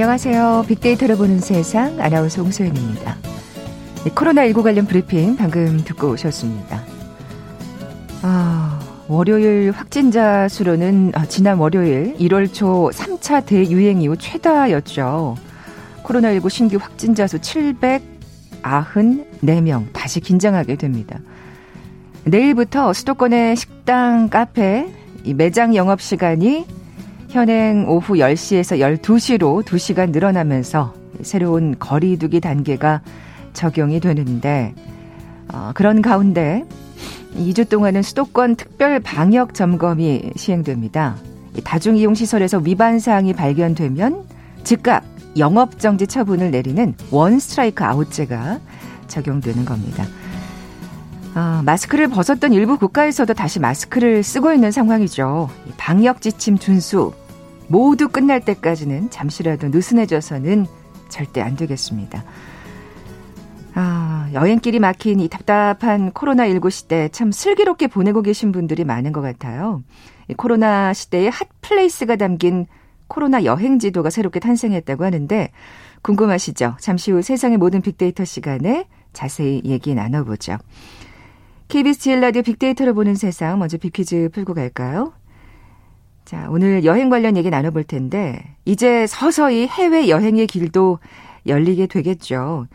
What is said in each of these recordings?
안녕하세요. 빅데이터를 보는 세상 아나운서 홍소연입니다. 코로나19 관련 브리핑 방금 듣고 오셨습니다. 아, 월요일 확진자 수로는 아, 지난 월요일 1월 초 3차 대유행 이후 최다였죠. 코로나19 신규 확진자 수 794명 다시 긴장하게 됩니다. 내일부터 수도권의 식당, 카페, 매장 영업 시간이 현행 오후 10시에서 12시로 2시간 늘어나면서 새로운 거리두기 단계가 적용이 되는데 어, 그런 가운데 2주 동안은 수도권 특별 방역 점검이 시행됩니다. 다중이용 시설에서 위반 사항이 발견되면 즉각 영업 정지 처분을 내리는 원 스트라이크 아웃제가 적용되는 겁니다. 아, 마스크를 벗었던 일부 국가에서도 다시 마스크를 쓰고 있는 상황이죠. 방역 지침 준수 모두 끝날 때까지는 잠시라도 느슨해져서는 절대 안 되겠습니다. 아, 여행길이 막힌 이 답답한 코로나19 시대 참 슬기롭게 보내고 계신 분들이 많은 것 같아요. 코로나 시대의 hot place가 담긴 코로나 여행 지도가 새롭게 탄생했다고 하는데 궁금하시죠? 잠시 후 세상의 모든 빅데이터 시간에 자세히 얘기 나눠보죠. KBS 제일 라디오 빅데이터로 보는 세상 먼저 빅퀴즈 풀고 갈까요? 자, 오늘 여행 관련 얘기 나눠볼 텐데 이제 서서히 해외 여행의 길도 열리게 되겠죠.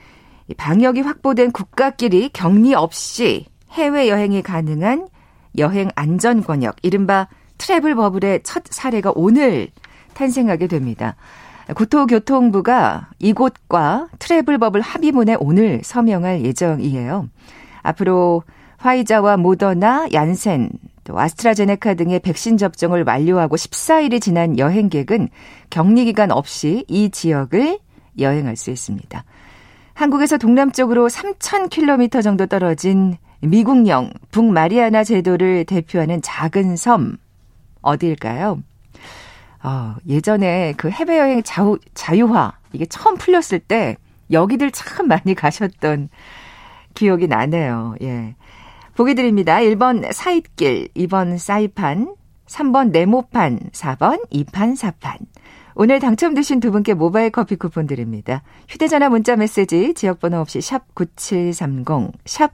방역이 확보된 국가끼리 격리 없이 해외 여행이 가능한 여행 안전 권역, 이른바 travel bubble의 첫 사례가 오늘 탄생하게 됩니다. 국토교통부가 이곳과 travel bubble 합의문에 오늘 서명할 예정이에요. 앞으로 화이자와 모더나, 얀센, 또 아스트라제네카 등의 백신 접종을 완료하고 14일이 지난 여행객은 격리 기간 없이 이 지역을 여행할 수 있습니다. 한국에서 동남쪽으로 3,000km 정도 떨어진 미국령 북마리아나 제도를 대표하는 작은 섬 어디일까요? 어, 예전에 그 해외여행 자유, 자유화 이게 처음 풀렸을 때 여기들 참 많이 가셨던 기억이 나네요. 예. 보기 드립니다. 1번 사잇길, 2번 사이판, 3번 네모판, 4번 이판사판. 오늘 당첨되신 두 분께 모바일 커피 쿠폰 드립니다. 휴대전화 문자 메시지 지역번호 없이 샵 9730, 샵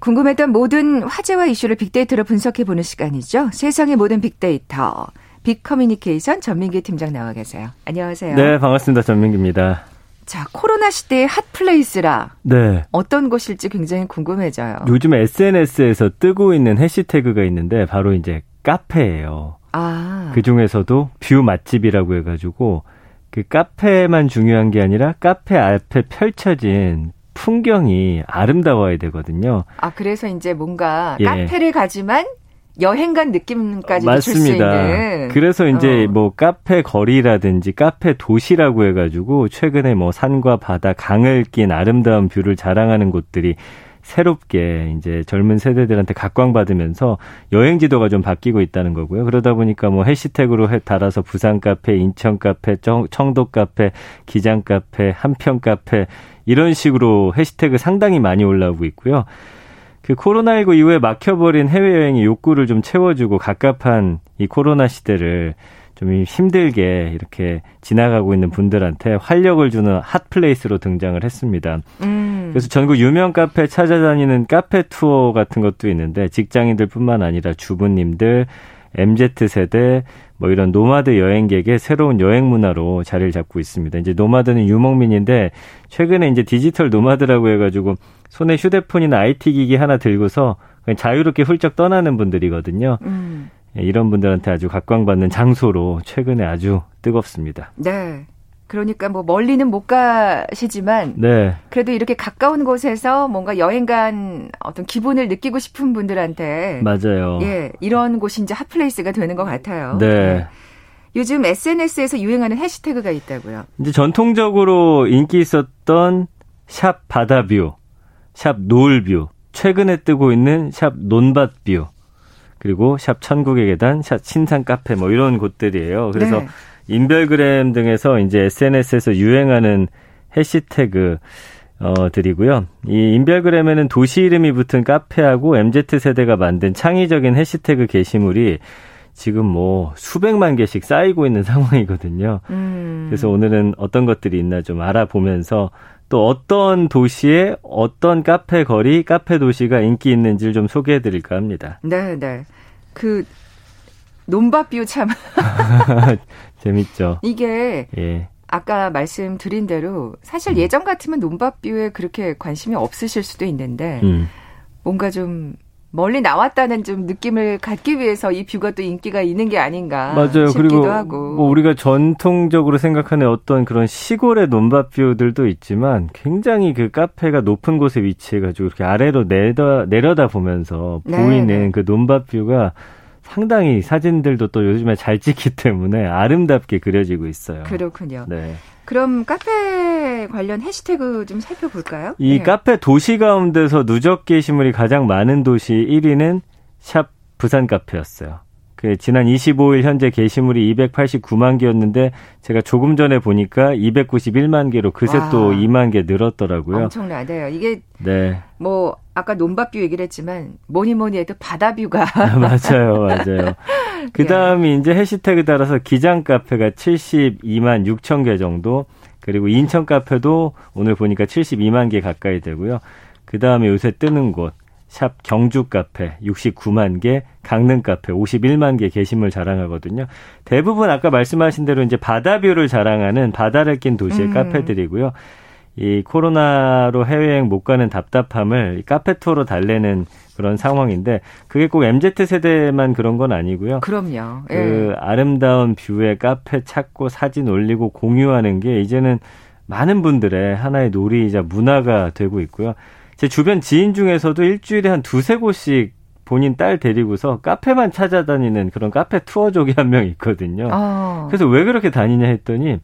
궁금했던 모든 화제와 이슈를 빅데이터로 분석해 보는 시간이죠. 세상의 모든 빅데이터. 빅커뮤니케이션 전민기 팀장 나와 계세요. 안녕하세요. 네, 반갑습니다. 전민기입니다. 자, 코로나 시대의 핫플레이스라. 네. 어떤 곳일지 굉장히 궁금해져요. 요즘 SNS에서 뜨고 있는 해시태그가 있는데 바로 이제 카페예요. 아. 그 중에서도 뷰 맛집이라고 해가지고 그 카페만 중요한 게 아니라 카페 앞에 펼쳐진 풍경이 아름다워야 되거든요. 아, 그래서 이제 뭔가 예. 카페를 가지만 여행 간 느낌까지 줄 수 있는. 그래서 이제 어. 뭐 카페 거리라든지 카페 도시라고 해가지고 최근에 뭐 산과 바다, 강을 낀 아름다운 뷰를 자랑하는 곳들이 새롭게 이제 젊은 세대들한테 각광받으면서 여행 지도가 좀 바뀌고 있다는 거고요. 그러다 보니까 뭐 해시태그로 해 달아서 부산 카페, 인천 카페, 청도 카페, 기장 카페, 함평 카페 이런 식으로 해시태그 상당히 많이 올라오고 있고요. 그 코로나19 이후에 막혀버린 해외여행의 욕구를 좀 채워주고 갑갑한 이 코로나 시대를 좀 힘들게 이렇게 지나가고 있는 분들한테 활력을 주는 핫플레이스로 등장을 했습니다. 음. 그래서 전국 유명 카페 찾아다니는 카페 투어 같은 것도 있는데 직장인들뿐만 아니라 주부님들, MZ 세대, 뭐 이런 노마드 여행객의 새로운 여행 문화로 자리를 잡고 있습니다. 이제 노마드는 유목민인데 최근에 이제 디지털 노마드라고 해가지고 손에 휴대폰이나 IT 기기 하나 들고서 그냥 자유롭게 훌쩍 떠나는 분들이거든요. 음. 예, 이런 분들한테 아주 각광받는 장소로 최근에 아주 뜨겁습니다. 네. 그러니까 뭐 멀리는 못 가시지만 네. 그래도 이렇게 가까운 곳에서 뭔가 여행 간 어떤 기분을 느끼고 싶은 분들한테 맞아요. 예, 이런 곳이 이제 핫플레이스가 되는 것 같아요. 네. 네. 요즘 SNS에서 유행하는 해시태그가 있다고요. 이제 전통적으로 인기 있었던 샵 바다뷰, 샵 노을뷰, 최근에 뜨고 있는 샵 논밭뷰, 그리고 샵 천국의 계단, 샵 신상 카페 뭐 이런 곳들이에요. 그래서 네. 인별그램 등에서 이제 SNS에서 유행하는 해시태그 어, 드리고요. 이 인별그램에는 도시 이름이 붙은 카페하고 MZ 세대가 만든 창의적인 해시태그 게시물이 지금 뭐 수백만 개씩 쌓이고 있는 상황이거든요. 음. 그래서 오늘은 어떤 것들이 있나 좀 알아보면서 또 어떤 도시에 어떤 카페 거리, 카페 도시가 인기 있는지를 좀 소개해 드릴까 합니다. 네, 네. 그 논밭뷰 참 재밌죠. 이게 예. 아까 말씀드린 대로 사실 음. 예전 같으면 논밭뷰에 그렇게 관심이 없으실 수도 있는데 음. 뭔가 좀 멀리 나왔다는 좀 느낌을 갖기 위해서 이 뷰가 또 인기가 있는 게 아닌가 맞아요. 싶기도 하고. 뭐 우리가 전통적으로 생각하는 어떤 그런 시골의 논밭 뷰들도 있지만 굉장히 그 카페가 높은 곳에 위치해 가지고 이렇게 아래로 내다 내려다 보면서 네, 보이는 네. 그 논밭 뷰가 상당히 사진들도 또 요즘에 잘 찍기 때문에 아름답게 그려지고 있어요. 그렇군요. 네. 그럼 카페 관련 해시태그 좀 살펴볼까요? 이 네. 카페 도시 가운데서 누적 게시물이 가장 많은 도시 1위는 샵 부산 카페였어요. 그 지난 25일 현재 게시물이 289만 개였는데 제가 조금 전에 보니까 291만 개로 그새 와. 또 2만 개 늘었더라고요. 엄청나대요. 이게 네. 뭐 아까 논밭뷰 얘기를 했지만 뭐니 뭐니 해도 바다뷰가 맞아요, 맞아요. 그 다음이 예. 이제 해시태그 따라서 기장 카페가 72만 6천 개 정도 그리고 인천 카페도 오늘 보니까 72만 개 가까이 되고요. 그 다음에 요새 뜨는 곳 샵 경주 카페 69만 개, 강릉 카페 51만 개 게시물 자랑하거든요. 대부분 아까 말씀하신 대로 이제 바다뷰를 자랑하는 바다를 낀 도시의 음. 카페들이고요. 이 코로나로 해외여행 못 가는 답답함을 카페 투어로 달래는 그런 상황인데 그게 꼭 MZ 세대만 그런 건 아니고요. 그럼요. 그 예. 아름다운 뷰에 카페 찾고 사진 올리고 공유하는 게 이제는 많은 분들의 하나의 놀이이자 문화가 되고 있고요. 제 주변 지인 중에서도 일주일에 한 두세 곳씩 본인 딸 데리고서 카페만 찾아다니는 그런 카페 투어족이 한 명 있거든요. 아. 그래서 왜 그렇게 다니냐 했더니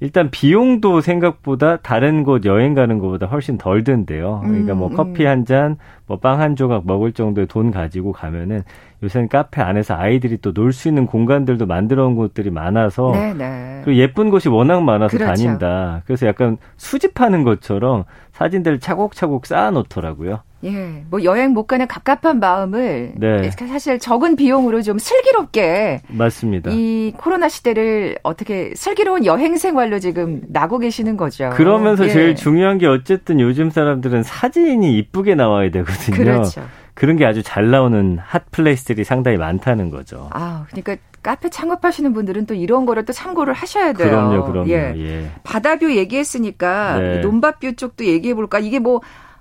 일단 비용도 생각보다 다른 곳 여행 가는 것보다 훨씬 덜 든대요. 그러니까 뭐 음, 커피 음. 한 잔, 뭐 빵 한 조각 먹을 정도의 돈 가지고 가면은 요새는 카페 안에서 아이들이 또 놀 수 있는 공간들도 만들어 온 곳들이 많아서 네네. 네. 그리고 예쁜 곳이 워낙 많아서 그렇죠. 다닌다. 그래서 약간 수집하는 것처럼 사진들을 차곡차곡 쌓아 놓더라고요. 예, 뭐 여행 못 가는 갑갑한 마음을 네. 사실 적은 비용으로 좀 슬기롭게 맞습니다. 이 코로나 시대를 어떻게 슬기로운 여행 생활로 지금 나고 계시는 거죠. 그러면서 예. 제일 중요한 게 어쨌든 요즘 사람들은 사진이 이쁘게 나와야 되거든요. 그렇죠. 그런 게 아주 잘 나오는 핫 플레이스들이 상당히 많다는 거죠. 아, 그러니까 카페 창업하시는 분들은 또 이런 거를 또 참고를 하셔야 돼요. 그럼요, 그럼요. 예. 예. 바다뷰 얘기했으니까 네. 논밭뷰 쪽도 얘기해 볼까? 이게 뭐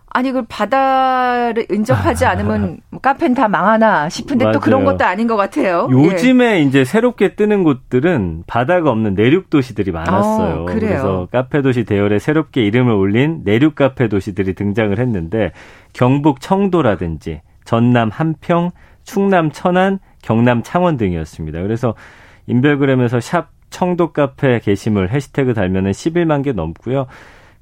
아니 그 바다를 인접하지 않으면 뭐 카페는 다 망하나 싶은데 맞아요. 또 그런 것도 아닌 것 같아요. 요즘에 예. 이제 새롭게 뜨는 곳들은 바다가 없는 내륙 도시들이 많았어요. 어, 그래서 카페 도시 대열에 새롭게 이름을 올린 내륙 카페 도시들이 등장을 했는데 경북 청도라든지 전남 한평, 충남 천안, 경남 창원 등이었습니다. 그래서 인별그램에서 샵 청도 카페 게시물 해시태그 달면은 11만 개 넘고요.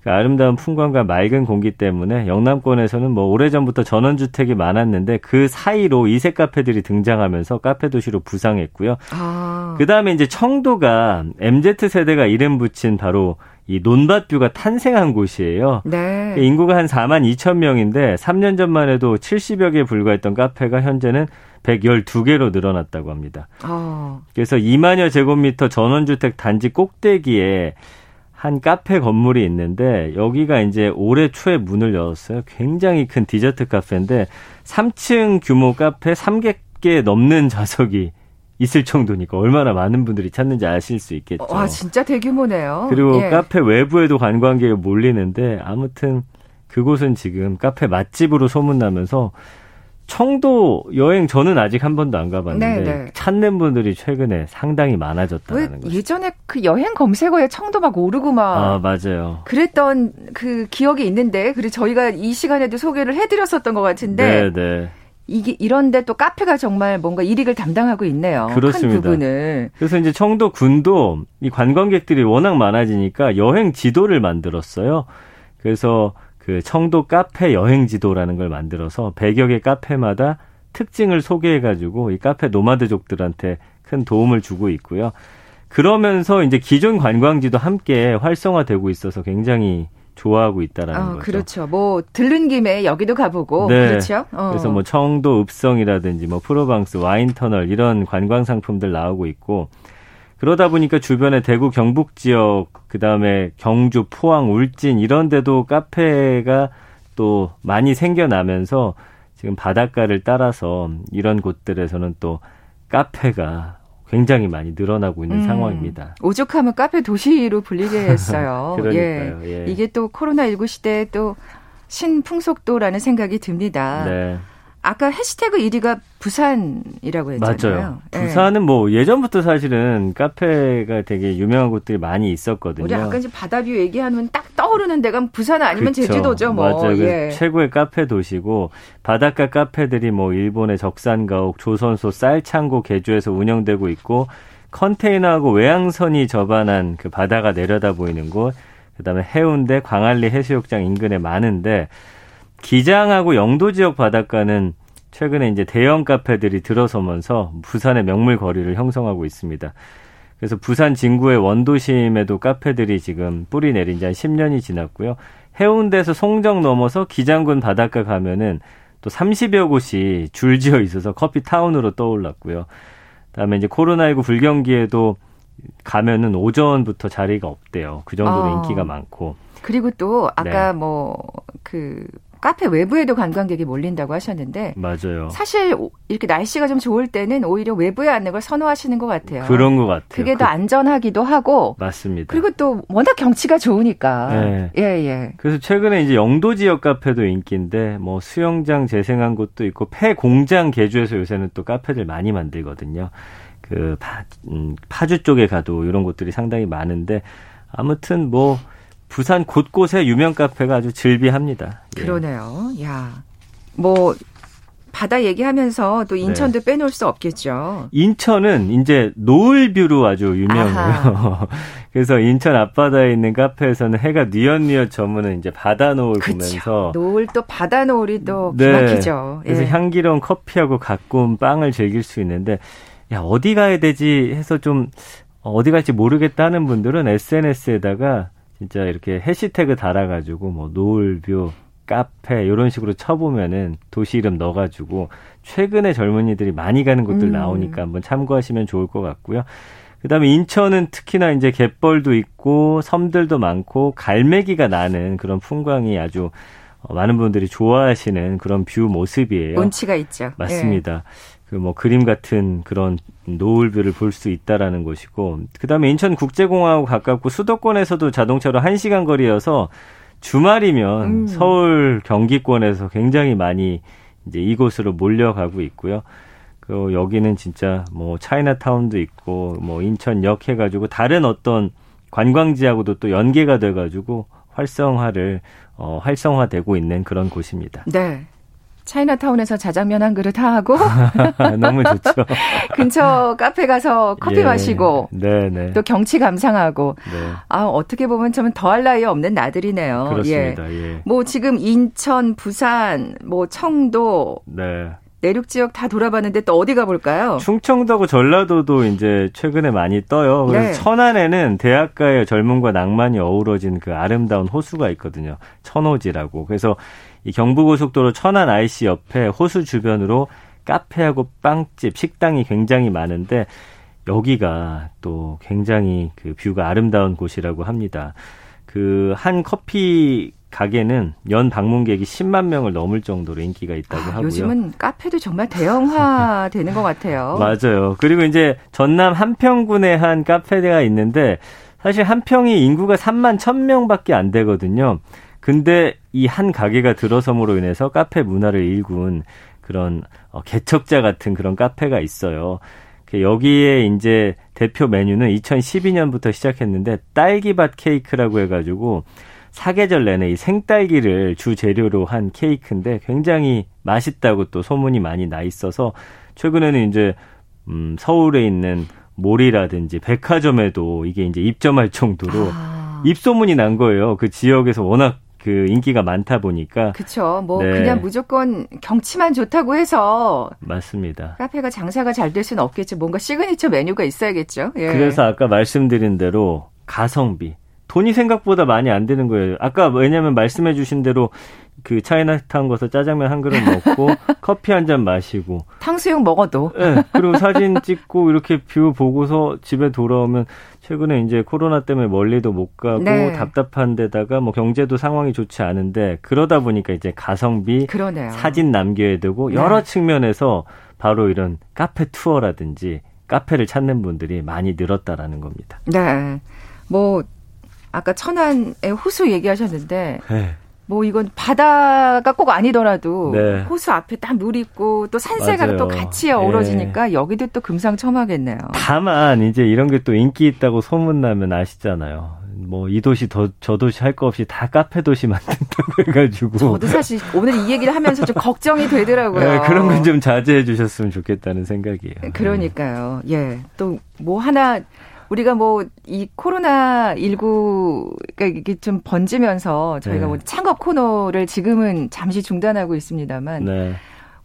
그 아름다운 풍광과 맑은 공기 때문에 영남권에서는 뭐 오래전부터 전원주택이 많았는데 그 사이로 이색 카페들이 등장하면서 카페 도시로 부상했고요. 아. 그 다음에 이제 청도가 MZ 세대가 이름 붙인 바로 이 논밭뷰가 탄생한 곳이에요. 네. 인구가 한 4만 2천 명인데 3년 전만 해도 70여 개에 불과했던 카페가 현재는 112개로 늘어났다고 합니다. 어. 그래서 2만여 제곱미터 전원주택 단지 꼭대기에 한 카페 건물이 있는데 여기가 이제 올해 초에 문을 열었어요. 굉장히 큰 디저트 카페인데 3층 규모 카페 300개 넘는 좌석이 있을 정도니까 얼마나 많은 분들이 찾는지 아실 수 있겠죠. 와, 진짜 대규모네요. 그리고 예. 카페 외부에도 관광객이 몰리는데 아무튼 그곳은 지금 카페 맛집으로 소문나면서 청도 여행 저는 아직 한 번도 안 가봤는데 네네. 네. 찾는 분들이 최근에 상당히 많아졌다는 거죠. 예전에 그 여행 검색어에 청도 막 오르고 막 아, 맞아요. 그랬던 그 기억이 있는데 그리고 저희가 이 시간에도 소개를 해드렸었던 것 같은데 네, 네. 이게 이런데 또 카페가 정말 뭔가 일익을 담당하고 있네요. 그렇습니다. 큰 부분을. 그래서 이제 청도 군도 이 관광객들이 워낙 많아지니까 여행 지도를 만들었어요. 그래서 그 청도 카페 여행 지도라는 걸 만들어서 100여 개 카페마다 특징을 소개해 가지고 이 카페 노마드족들한테 큰 도움을 주고 있고요. 그러면서 이제 기존 관광지도 함께 활성화되고 있어서 굉장히 좋아하고 있다라는 어, 거죠. 그렇죠. 뭐 들른 김에 여기도 가보고 네. 그렇죠. 어. 그래서 뭐 청도 읍성이라든지 뭐 프로방스 와인 터널 이런 관광 상품들 나오고 있고 그러다 보니까 주변에 대구 경북 지역 그다음에 경주 포항 울진 이런 데도 카페가 또 많이 생겨나면서 지금 바닷가를 따라서 이런 곳들에서는 또 카페가 굉장히 많이 늘어나고 있는 음, 상황입니다. 오죽하면 카페 도시로 불리게 했어요. 예. 예. 이게 또 코로나19 시대에 또 신풍속도라는 생각이 듭니다. 네. 아까 해시태그 1위가 부산이라고 했잖아요. 맞아요. 네. 부산은 뭐 예전부터 사실은 카페가 되게 유명한 곳들이 많이 있었거든요. 우리 아까 이제 바다뷰 얘기하면 딱 떠오르는 데가 부산 아니면 그쵸. 제주도죠. 뭐. 맞아요. 예. 최고의 카페 도시고 바닷가 카페들이 뭐 일본의 적산가옥, 조선소, 쌀창고, 개조에서 운영되고 있고 컨테이너하고 외항선이 접안한 그 바다가 내려다 보이는 곳, 그다음에 해운대, 광안리 해수욕장 인근에 많은데 기장하고 영도 지역 바닷가는 최근에 이제 대형 카페들이 들어서면서 부산의 명물 거리를 형성하고 있습니다. 그래서 부산 진구의 원도심에도 카페들이 지금 뿌리 내린 지 한 10년이 지났고요. 해운대에서 송정 넘어서 기장군 바닷가 가면은 또 30여 곳이 줄지어 있어서 커피 타운으로 떠올랐고요. 그다음에 이제 코로나19 불경기에도 가면은 오전부터 자리가 없대요. 그 정도로 어. 인기가 많고. 그리고 또 아까 네. 뭐그 카페 외부에도 관광객이 몰린다고 하셨는데 맞아요. 사실 이렇게 날씨가 좀 좋을 때는 오히려 외부에 앉는 걸 선호하시는 것 같아요. 그런 것 같아요. 그게 더 그, 안전하기도 하고 맞습니다. 그리고 또 워낙 경치가 좋으니까. 네. 예, 예. 그래서 최근에 이제 영도 지역 카페도 인기인데 뭐 수영장 재생한 곳도 있고 폐 공장 개조해서 요새는 또 카페들 많이 만들거든요. 그 파, 음, 파주 쪽에 가도 이런 곳들이 상당히 많은데 아무튼 뭐 부산 곳곳에 유명 카페가 아주 즐비합니다. 예. 그러네요. 야, 뭐 바다 얘기하면서 또 인천도 네. 빼놓을 수 없겠죠. 인천은 이제 노을뷰로 아주 유명해요. 그래서 인천 앞바다에 있는 카페에서는 해가 뉘엿뉘엿 저무는 이제 바다 노을 그쵸. 보면서 노을 또 바다 노을이 또 네. 기막히죠. 그래서 예. 향기로운 커피하고 가까운 빵을 즐길 수 있는데 야 어디 가야 되지 해서 좀 어디 갈지 모르겠다는 분들은 SNS에다가 진짜 이렇게 해시태그 달아가지고 뭐 노을뷰 카페 이런 식으로 쳐보면은 도시 이름 넣어가지고 최근에 젊은이들이 많이 가는 곳들 음. 나오니까 한번 참고하시면 좋을 것 같고요. 그다음에 인천은 특히나 이제 갯벌도 있고 섬들도 많고 갈매기가 나는 그런 풍광이 아주 어, 많은 분들이 좋아하시는 그런 뷰 모습이에요. 운치가 있죠. 맞습니다. 네. 그 뭐 그림 같은 그런 노을뷰를 볼 수 있다라는 곳이고 그다음에 인천 국제공항하고 가깝고 수도권에서도 자동차로 1시간 거리여서 주말이면 음. 서울 경기권에서 굉장히 많이 이제 이곳으로 몰려가고 있고요. 그 여기는 진짜 뭐 차이나타운도 있고 뭐 인천역 해가지고 다른 어떤 관광지하고도 또 연계가 돼가지고 활성화를 어, 활성화되고 있는 그런 곳입니다. 네. 차이나타운에서 자장면 한 그릇 하고 너무 좋죠. 근처 카페 가서 커피 예, 마시고 네네. 네. 또 경치 감상하고 네. 아 어떻게 보면 좀 더할 나위 없는 나들이네요. 그렇습니다. 예. 예. 뭐 지금 인천, 부산, 뭐 청도 네. 내륙 지역 다 돌아봤는데 또 어디 가볼까요? 충청도하고 전라도도 이제 최근에 많이 떠요. 그래서 네. 천안에는 대학가의 젊음과 낭만이 어우러진 그 아름다운 호수가 있거든요. 천호지라고. 그래서 이 경부고속도로 천안 IC 옆에 호수 주변으로 카페하고 빵집, 식당이 굉장히 많은데 여기가 또 굉장히 그 뷰가 아름다운 곳이라고 합니다. 그 한 커피 가게는 연 방문객이 10만 명을 넘을 정도로 인기가 있다고 아, 하고요. 요즘은 카페도 정말 대형화 되는 것 같아요. 맞아요. 그리고 이제 전남 한평군에 한 카페가 있는데 사실 한평이 인구가 3만 1000명밖에 안 되거든요. 근데 이 한 가게가 들어섬으로 인해서 카페 문화를 일군 그런 어, 개척자 같은 그런 카페가 있어요. 그 여기에 이제 대표 메뉴는 2012년부터 시작했는데 딸기밭 케이크라고 해가지고 사계절 내내 이 생딸기를 주 재료로 한 케이크인데 굉장히 맛있다고 또 소문이 많이 나 있어서 최근에는 이제 음 서울에 있는 몰이라든지 백화점에도 이게 이제 입점할 정도로 아. 입소문이 난 거예요. 그 지역에서 워낙 그 인기가 많다 보니까 그렇죠. 뭐 네. 그냥 무조건 경치만 좋다고 해서 맞습니다. 카페가 장사가 잘 될 수는 없겠죠. 뭔가 시그니처 메뉴가 있어야겠죠. 예. 그래서 아까 말씀드린 대로 가성비 돈이 생각보다 많이 안 드는 거예요. 아까 왜냐면 말씀해 주신 대로 그 차이나타운 가서 짜장면 한 그릇 먹고 커피 한 잔 마시고 탕수육 먹어도 네, 그리고 사진 찍고 이렇게 뷰 보고서 집에 돌아오면 최근에 이제 코로나 때문에 멀리도 못 가고 네. 답답한 데다가 뭐 경제도 상황이 좋지 않은데 그러다 보니까 이제 가성비 그러네요. 사진 남겨야 되고 네. 여러 네. 측면에서 바로 이런 카페 투어라든지 카페를 찾는 분들이 많이 늘었다라는 겁니다. 네. 뭐 아까 천안의 호수 얘기하셨는데 네. 뭐 이건 바다가 꼭 아니더라도 네. 호수 앞에 딱 물 있고 또 산세가 맞아요. 또 같이 어우러지니까 예. 여기도 또 금상첨화겠네요. 다만 이제 이런 게 또 인기 있다고 소문나면 아시잖아요. 뭐 이 도시 더 저 도시 할 거 없이 다 카페 도시 만든다고 해가지고 저도 사실 오늘 이 얘기를 하면서 좀 걱정이 되더라고요. 네, 그런 건 좀 자제해 주셨으면 좋겠다는 생각이에요. 그러니까요. 예, 또 뭐 하나 우리가 뭐 이 코로나 19가 이게 좀 번지면서 저희가 네. 뭐 창업 코너를 지금은 잠시 중단하고 있습니다만 네.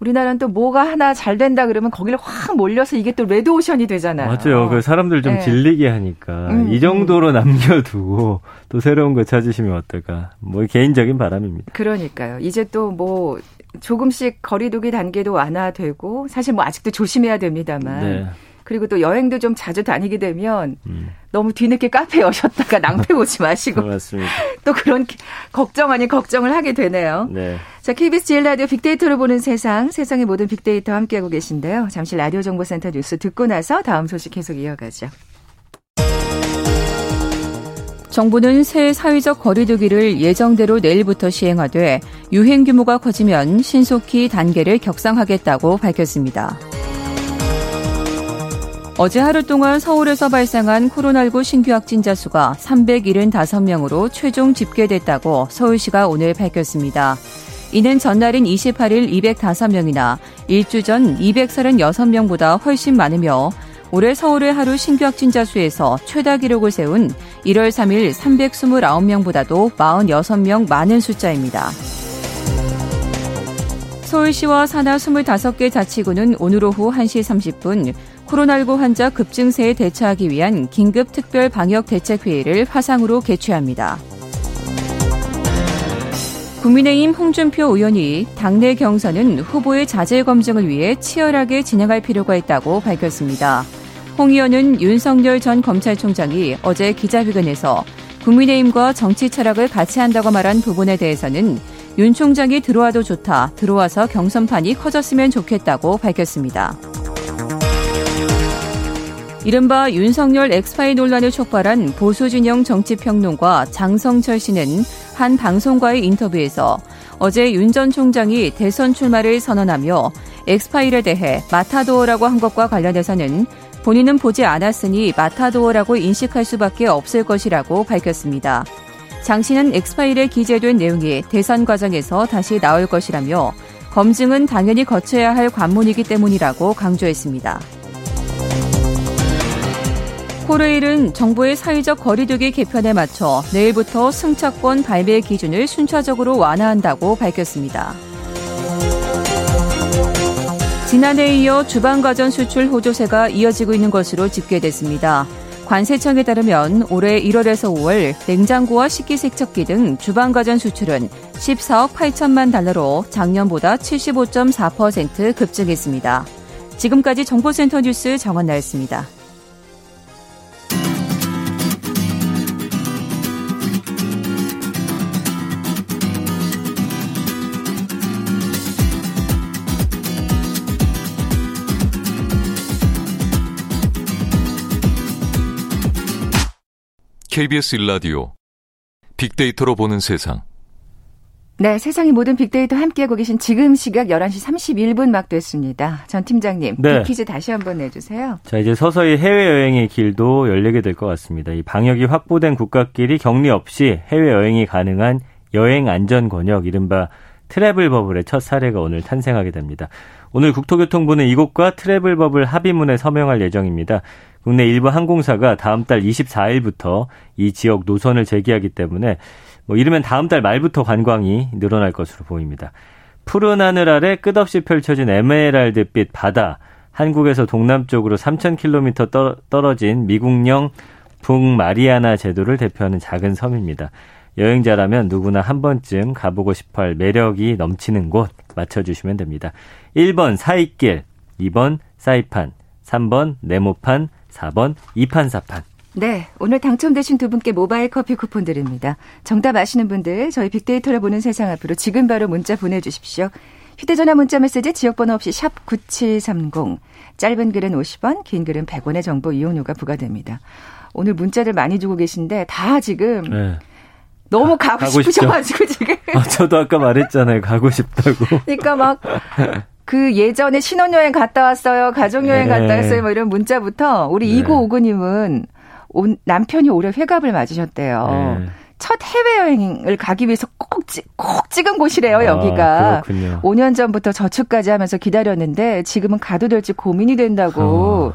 우리나라는 또 뭐가 하나 잘 된다 그러면 거기를 확 몰려서 이게 또 레드오션이 되잖아요. 맞아요. 그 사람들 좀 네. 질리게 하니까 음, 이 음. 정도로 음. 남겨두고 또 새로운 거 찾으시면 어떨까. 뭐 개인적인 바람입니다. 그러니까요. 이제 또 뭐 조금씩 거리두기 단계도 완화되고 사실 뭐 아직도 조심해야 됩니다만. 네. 그리고 또 여행도 좀 자주 다니게 되면 음. 너무 뒤늦게 카페 여셨다가 낭패 보지 마시고 또 그런 걱정 아닌 걱정을 하게 되네요. 네. 자, KBS 제일 라디오 빅데이터를 보는 세상, 세상의 모든 빅데이터 함께하고 계신데요. 잠시 라디오 정보센터 뉴스 듣고 나서 다음 소식 계속 이어가죠. 정부는 새 사회적 거리두기를 예정대로 내일부터 시행하되 유행 규모가 커지면 신속히 단계를 격상하겠다고 밝혔습니다. 어제 하루 동안 서울에서 발생한 코로나19 신규 확진자 수가 375명으로 최종 집계됐다고 서울시가 오늘 밝혔습니다. 이는 전날인 28일 205명이나 일주 전 236명보다 훨씬 많으며 올해 서울의 하루 신규 확진자 수에서 최다 기록을 세운 1월 3일 329명보다도 46명 많은 숫자입니다. 서울시와 산하 25개 자치구는 오늘 오후 1시 30분 코로나19 환자 급증세에 대처하기 위한 긴급 특별 방역 대책 회의를 화상으로 개최합니다. 국민의힘 홍준표 의원이 당내 경선은 후보의 자질 검증을 위해 치열하게 진행할 필요가 있다고 밝혔습니다. 홍 의원은 윤석열 전 검찰총장이 어제 기자회견에서 국민의힘과 정치 철학을 같이 한다고 말한 부분에 대해서는 윤 총장이 들어와도 좋다, 들어와서 경선판이 커졌으면 좋겠다고 밝혔습니다. 이른바 윤석열 엑스파일 논란을 촉발한 보수진영 정치평론가 장성철 씨는 한 방송과의 인터뷰에서 어제 윤 전 총장이 대선 출마를 선언하며 엑스파일에 대해 마타도어라고 한 것과 관련해서는 본인은 보지 않았으니 마타도어라고 인식할 수밖에 없을 것이라고 밝혔습니다. 장 씨는 엑스파일에 기재된 내용이 대선 과정에서 다시 나올 것이라며 검증은 당연히 거쳐야 할 관문이기 때문이라고 강조했습니다. 코레일은 정부의 사회적 거리두기 개편에 맞춰 내일부터 승차권 발매 기준을 순차적으로 완화한다고 밝혔습니다. 지난해에 이어 주방가전 수출 호조세가 이어지고 있는 것으로 집계됐습니다. 관세청에 따르면 올해 1월에서 5월 냉장고와 식기세척기 등 주방가전 수출은 14억 8천만 달러로 작년보다 75.4% 급증했습니다. 지금까지 정보센터 뉴스 정원나였습니다. KBS 일라디오 빅데이터로 보는 세상. 네, 세상의 모든 빅데이터 함께하고 계신 지금 시각 11시 31분 막 됐습니다. 전 팀장님, 네. 퀴즈 다시 한번 내주세요. 자, 이제 서서히 해외여행의 길도 열리게 될 것 같습니다. 이 방역이 확보된 국가끼리 격리 없이 해외여행이 가능한 여행 안전 권역, 이른바 travel bubble의 첫 사례가 오늘 탄생하게 됩니다. 오늘 국토교통부는 이곳과 travel bubble 합의문에 서명할 예정입니다. 국내 일부 항공사가 다음 달 24일부터 이 지역 노선을 재개하기 때문에 뭐 이르면 다음 달 말부터 관광이 늘어날 것으로 보입니다. 푸른 하늘 아래 끝없이 펼쳐진 에메랄드빛 바다, 한국에서 동남쪽으로 3,000km 떨어진 미국령 북마리아나 제도를 대표하는 작은 섬입니다. 여행자라면 누구나 한 번쯤 가보고 싶어 할 매력이 넘치는 곳 맞춰주시면 됩니다. 1번 사이길, 2번 사이판, 3번 네모판, 4번 이판사판. 네, 오늘 당첨되신 두 분께 모바일 커피 쿠폰 드립니다. 정답 아시는 분들 저희 빅데이터를 보는 세상 앞으로 지금 바로 문자 보내주십시오. 휴대전화 문자 메시지 지역번호 없이 샵 9730. 짧은 글은 50원, 긴 글은 100원의 정보 이용료가 부과됩니다. 오늘 문자들 많이 주고 계신데 다 지금 네. 너무 가, 고 싶으셔가지고 지금. 아, 저도 아까 말했잖아요. 가고 싶다고. 그러니까 막. 그 예전에 신혼여행 갔다 왔어요. 가족여행 네. 갔다 왔어요. 뭐 이런 문자부터 우리 네. 2959님은 온, 남편이 올해 회갑을 맞으셨대요. 네. 첫 해외여행을 가기 위해서 꼭, 꼭 찍은 곳이래요, 아, 여기가. 그렇군요. 5년 전부터 저축까지 하면서 기다렸는데 지금은 가도 될지 고민이 된다고. 어.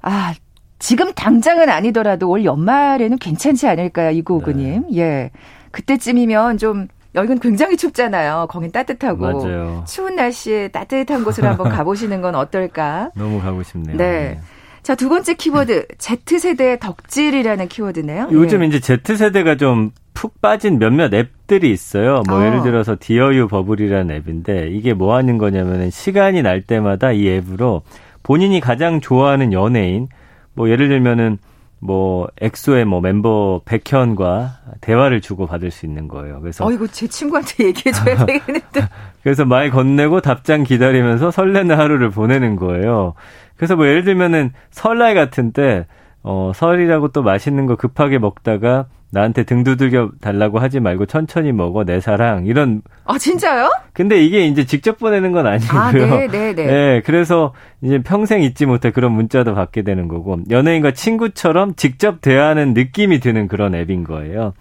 아, 지금 당장은 아니더라도 올 연말에는 괜찮지 않을까요, 이구오구님. 네. 예. 그때쯤이면 좀 여기는 굉장히 춥잖아요. 거긴 따뜻하고 맞아요. 추운 날씨에 따뜻한 곳을 한번 가보시는 건 어떨까? 너무 가고 싶네요. 네. 네. 자, 두 번째 키워드, Z세대의 덕질이라는 키워드네요. 요즘 예. 이제 Z세대가 좀 푹 빠진 몇몇 앱들이 있어요. 뭐 어. 예를 들어서 디어유 버블이라는 앱인데 이게 뭐 하는 거냐면은 시간이 날 때마다 이 앱으로 본인이 가장 좋아하는 연예인, 뭐 예를 들면은 뭐 엑소의 뭐 멤버 백현과 대화를 주고 받을 수 있는 거예요. 그래서 어 이거 제 친구한테 얘기해 줘야 되겠는데. 그래서 말 건네고 답장 기다리면서 설레는 하루를 보내는 거예요. 그래서 뭐 예를 들면은 설날 같은 때, 어, 설이라고 또 맛있는 거 급하게 먹다가 나한테 등 두들겨 달라고 하지 말고 천천히 먹어 내 사랑 이런 아 진짜요? 근데 이게 이제 직접 보내는 건 아니고요. 아, 네, 네, 네. 네, 그래서 이제 평생 잊지 못해 그런 문자도 받게 되는 거고 연예인과 친구처럼 직접 대화하는 느낌이 드는 그런 앱인 거예요.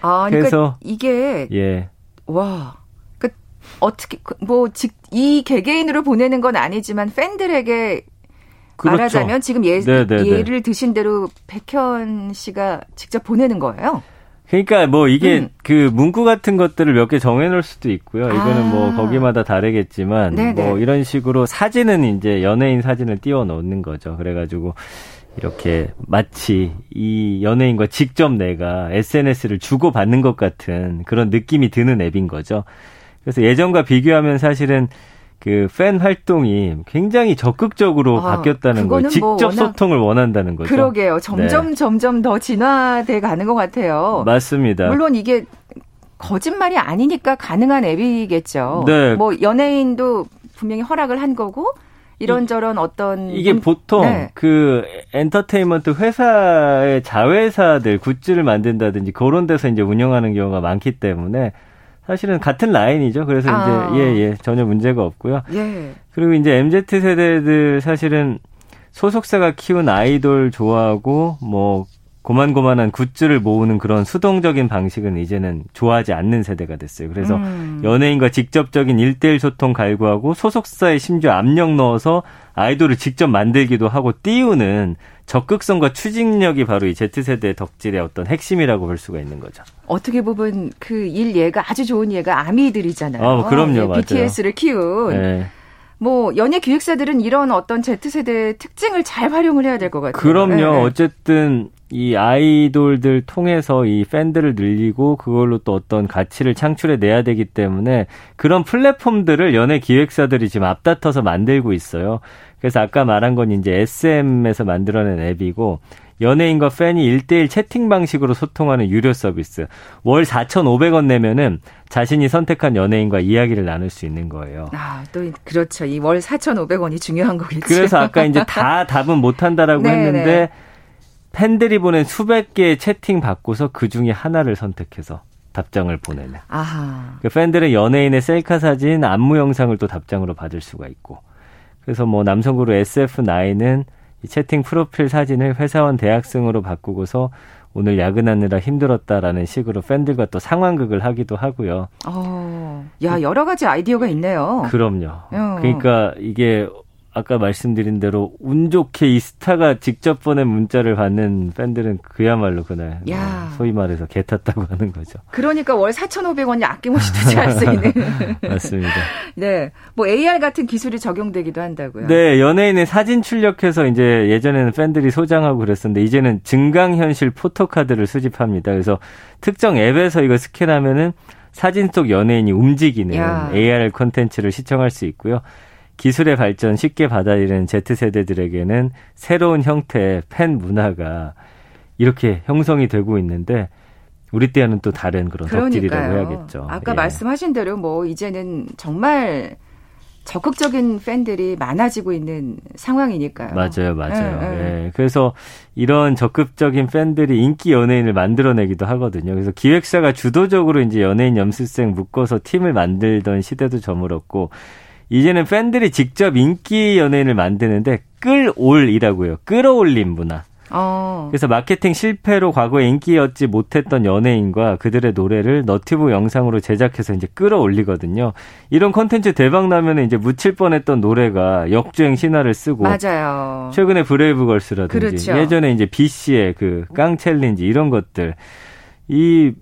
아, 그러니까 그래서 이게 예. 와. 그 어떻게 그 뭐이 개개인으로 보내는 건 아니지만 팬들에게 그렇죠. 말하자면 지금 예, 네네네. 네, 네. 예를 드신 대로 백현 씨가 직접 보내는 거예요. 그러니까 뭐 이게 음. 그 문구 같은 것들을 몇 개 정해놓을 수도 있고요. 이거는 뭐 아. 뭐 거기마다 다르겠지만 네네. 뭐 이런 식으로 사진은 이제 연예인 사진을 띄워 놓는 거죠. 그래가지고 이렇게 마치 이 연예인과 직접 내가 SNS를 주고 받는 것 같은 그런 느낌이 드는 앱인 거죠. 그래서 예전과 비교하면 사실은 그 팬 활동이 굉장히 적극적으로 아, 바뀌었다는 거예요. 뭐 직접 뭐 소통을 원한다는 거죠. 그러게요. 점점 네. 점점 더 진화돼 가는 것 같아요. 맞습니다. 물론 이게 거짓말이 아니니까 가능한 앱이겠죠. 네. 뭐 연예인도 분명히 허락을 한 거고 이런저런 어떤 이게 문... 보통 네. 그 엔터테인먼트 회사의 자회사들 굿즈를 만든다든지 그런 데서 이제 운영하는 경우가 많기 때문에 사실은 같은 라인이죠. 그래서 아. 이제 예, 예, 전혀 문제가 없고요. 예. 그리고 이제 MZ 세대들 사실은 소속사가 키운 아이돌 좋아하고 뭐 고만고만한 굿즈를 모으는 그런 수동적인 방식은 이제는 좋아하지 않는 세대가 됐어요. 그래서 음. 연예인과 직접적인 일대일 소통 갈구하고 소속사에 심지어 압력 넣어서 아이돌을 직접 만들기도 하고 띄우는 적극성과 추진력이 바로 이 Z세대 덕질의 어떤 핵심이라고 볼 수가 있는 거죠. 어떻게 보면 그 일 예가 아주 좋은 예가 아미들이잖아요. 아, 그럼요. 네, 맞아요. BTS를 키운. 네. 뭐 연예 기획사들은 이런 어떤 Z세대의 특징을 잘 활용을 해야 될 것 같아요. 그럼요. 네. 어쨌든 이 아이돌들 통해서 이 팬들을 늘리고 그걸로 또 어떤 가치를 창출해 내야 되기 때문에 그런 플랫폼들을 연예 기획사들이 지금 앞다퉈서 만들고 있어요. 그래서 아까 말한 건 이제 SM에서 만들어낸 앱이고 연예인과 팬이 1대1 채팅 방식으로 소통하는 유료 서비스. 월 4,500원 내면은 자신이 선택한 연예인과 이야기를 나눌 수 있는 거예요. 아, 또 그렇죠. 이 월 4,500원이 중요한 거겠죠. 그래서 아까 이제 다 답은 못 한다라고 네, 했는데 네. 팬들이 보낸 수백 개의 채팅 받고서 그 중에 하나를 선택해서 답장을 보내는. 아하. 그 팬들은 연예인의 셀카 사진, 안무 영상을 또 답장으로 받을 수가 있고. 그래서 뭐 남성 그룹 SF9은 이 채팅 프로필 사진을 회사원 대학생으로 바꾸고서 오늘 야근하느라 힘들었다라는 식으로 팬들과 또 상황극을 하기도 하고요. 어, 야 여러 가지 아이디어가 있네요. 그럼요. 어. 그러니까 이게 아까 말씀드린 대로 운 좋게 이 스타가 직접 보낸 문자를 받는 팬들은 그야말로 그날 뭐 소위 말해서 개 탔다고 하는 거죠. 그러니까 월 4,500원이 아낌없이 투자할 수 있는. 맞습니다. 네. 뭐 AR 같은 기술이 적용되기도 한다고요. 네. 연예인의 사진 출력해서 이제 예전에는 팬들이 소장하고 그랬었는데 이제는 증강현실 포토카드를 수집합니다. 그래서 특정 앱에서 이거 스캔하면은 사진 속 연예인이 움직이는 야. AR 콘텐츠를 시청할 수 있고요. 기술의 발전 쉽게 받아들이는 Z세대들에게는 새로운 형태의 팬 문화가 이렇게 형성이 되고 있는데 우리 때와는 또 다른 그런 덕질이라고 해야겠죠. 아까 예. 말씀하신 대로 뭐 이제는 정말 적극적인 팬들이 많아지고 있는 상황이니까요. 맞아요, 맞아요. 예, 예. 예. 그래서 이런 적극적인 팬들이 인기 연예인을 만들어내기도 하거든요. 그래서 기획사가 주도적으로 이제 연예인 염수생 묶어서 팀을 만들던 시대도 저물었고 이제는 팬들이 직접 인기 연예인을 만드는데 끌올이라고요. 끌어올림 문화. 어. 그래서 마케팅 실패로 과거에 인기 얻지 못했던 연예인과 그들의 노래를 너튜브 영상으로 제작해서 이제 끌어올리거든요. 이런 컨텐츠 대박 나면 이제 묻힐 뻔했던 노래가 역주행 신화를 쓰고 맞아요. 최근에 브레이브걸스라든지 그렇죠. 예전에 이제 비 씨의 그 깡 챌린지 이런 것들 이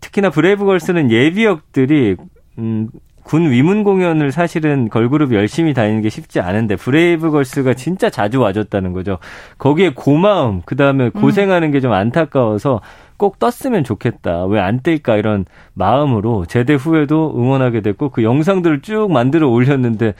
특히나 브레이브걸스는 예비역들이 음, 군 위문 공연을 사실은 걸그룹이 열심히 다니는 게 쉽지 않은데 브레이브걸스가 진짜 자주 와줬다는 거죠. 거기에 고마움, 그 다음에 음. 고생하는 게 좀 안타까워서 꼭 떴으면 좋겠다. 왜 안 뜰까 이런 마음으로 제대 후에도 응원하게 됐고 그 영상들을 쭉 만들어 올렸는데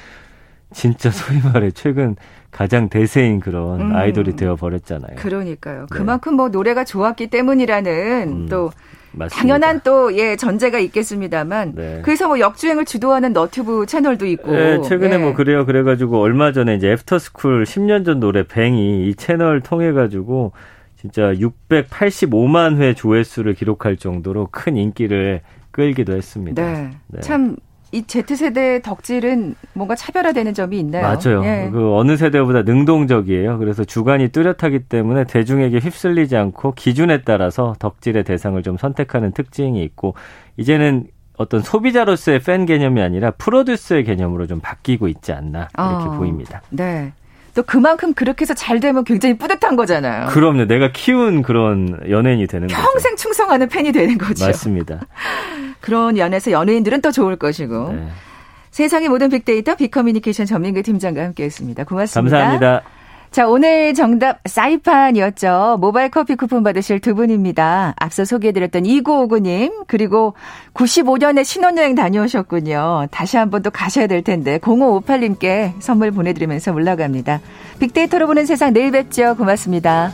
진짜 소위 말해 최근 가장 대세인 그런 음. 아이돌이 되어 버렸잖아요. 그러니까요. 네. 그만큼 뭐 노래가 좋았기 때문이라는 음. 또 맞습니다. 당연한 또 예 전제가 있겠습니다만 네. 그래서 뭐 역주행을 주도하는 너튜브 채널도 있고 네, 최근에 예. 뭐 그래요 그래가지고 얼마 전에 이제 애프터스쿨 10년 전 노래 Bang이 이 채널 통해 가지고 진짜 685만 회 조회수를 기록할 정도로 큰 인기를 끌기도 했습니다. 네. 네. 참 이 Z세대의 덕질은 뭔가 차별화되는 점이 있나요? 맞아요. 예. 그 어느 세대보다 능동적이에요. 그래서 주관이 뚜렷하기 때문에 대중에게 휩쓸리지 않고 기준에 따라서 덕질의 대상을 좀 선택하는 특징이 있고 이제는 어떤 소비자로서의 팬 개념이 아니라 프로듀스의 개념으로 좀 바뀌고 있지 않나 이렇게 어, 보입니다. 네. 또 그만큼 그렇게 해서 잘 되면 굉장히 뿌듯한 거잖아요. 그럼요. 내가 키운 그런 연예인이 되는 평생 거죠. 평생 충성하는 팬이 되는 거죠. 맞습니다. 그런 연에서 연예인들은 또 좋을 것이고. 네. 세상의 모든 빅데이터 빅커뮤니케이션 전민규 팀장과 함께했습니다. 고맙습니다. 감사합니다. 자, 오늘 정답 사이판이었죠. 모바일 커피 쿠폰 받으실 두 분입니다. 앞서 소개해드렸던 2959님, 그리고 95년에 신혼여행 다녀오셨군요. 다시 한번 또 가셔야 될 텐데, 0558님께 선물 보내드리면서 올라갑니다. 빅데이터로 보는 세상 내일 뵙죠. 고맙습니다.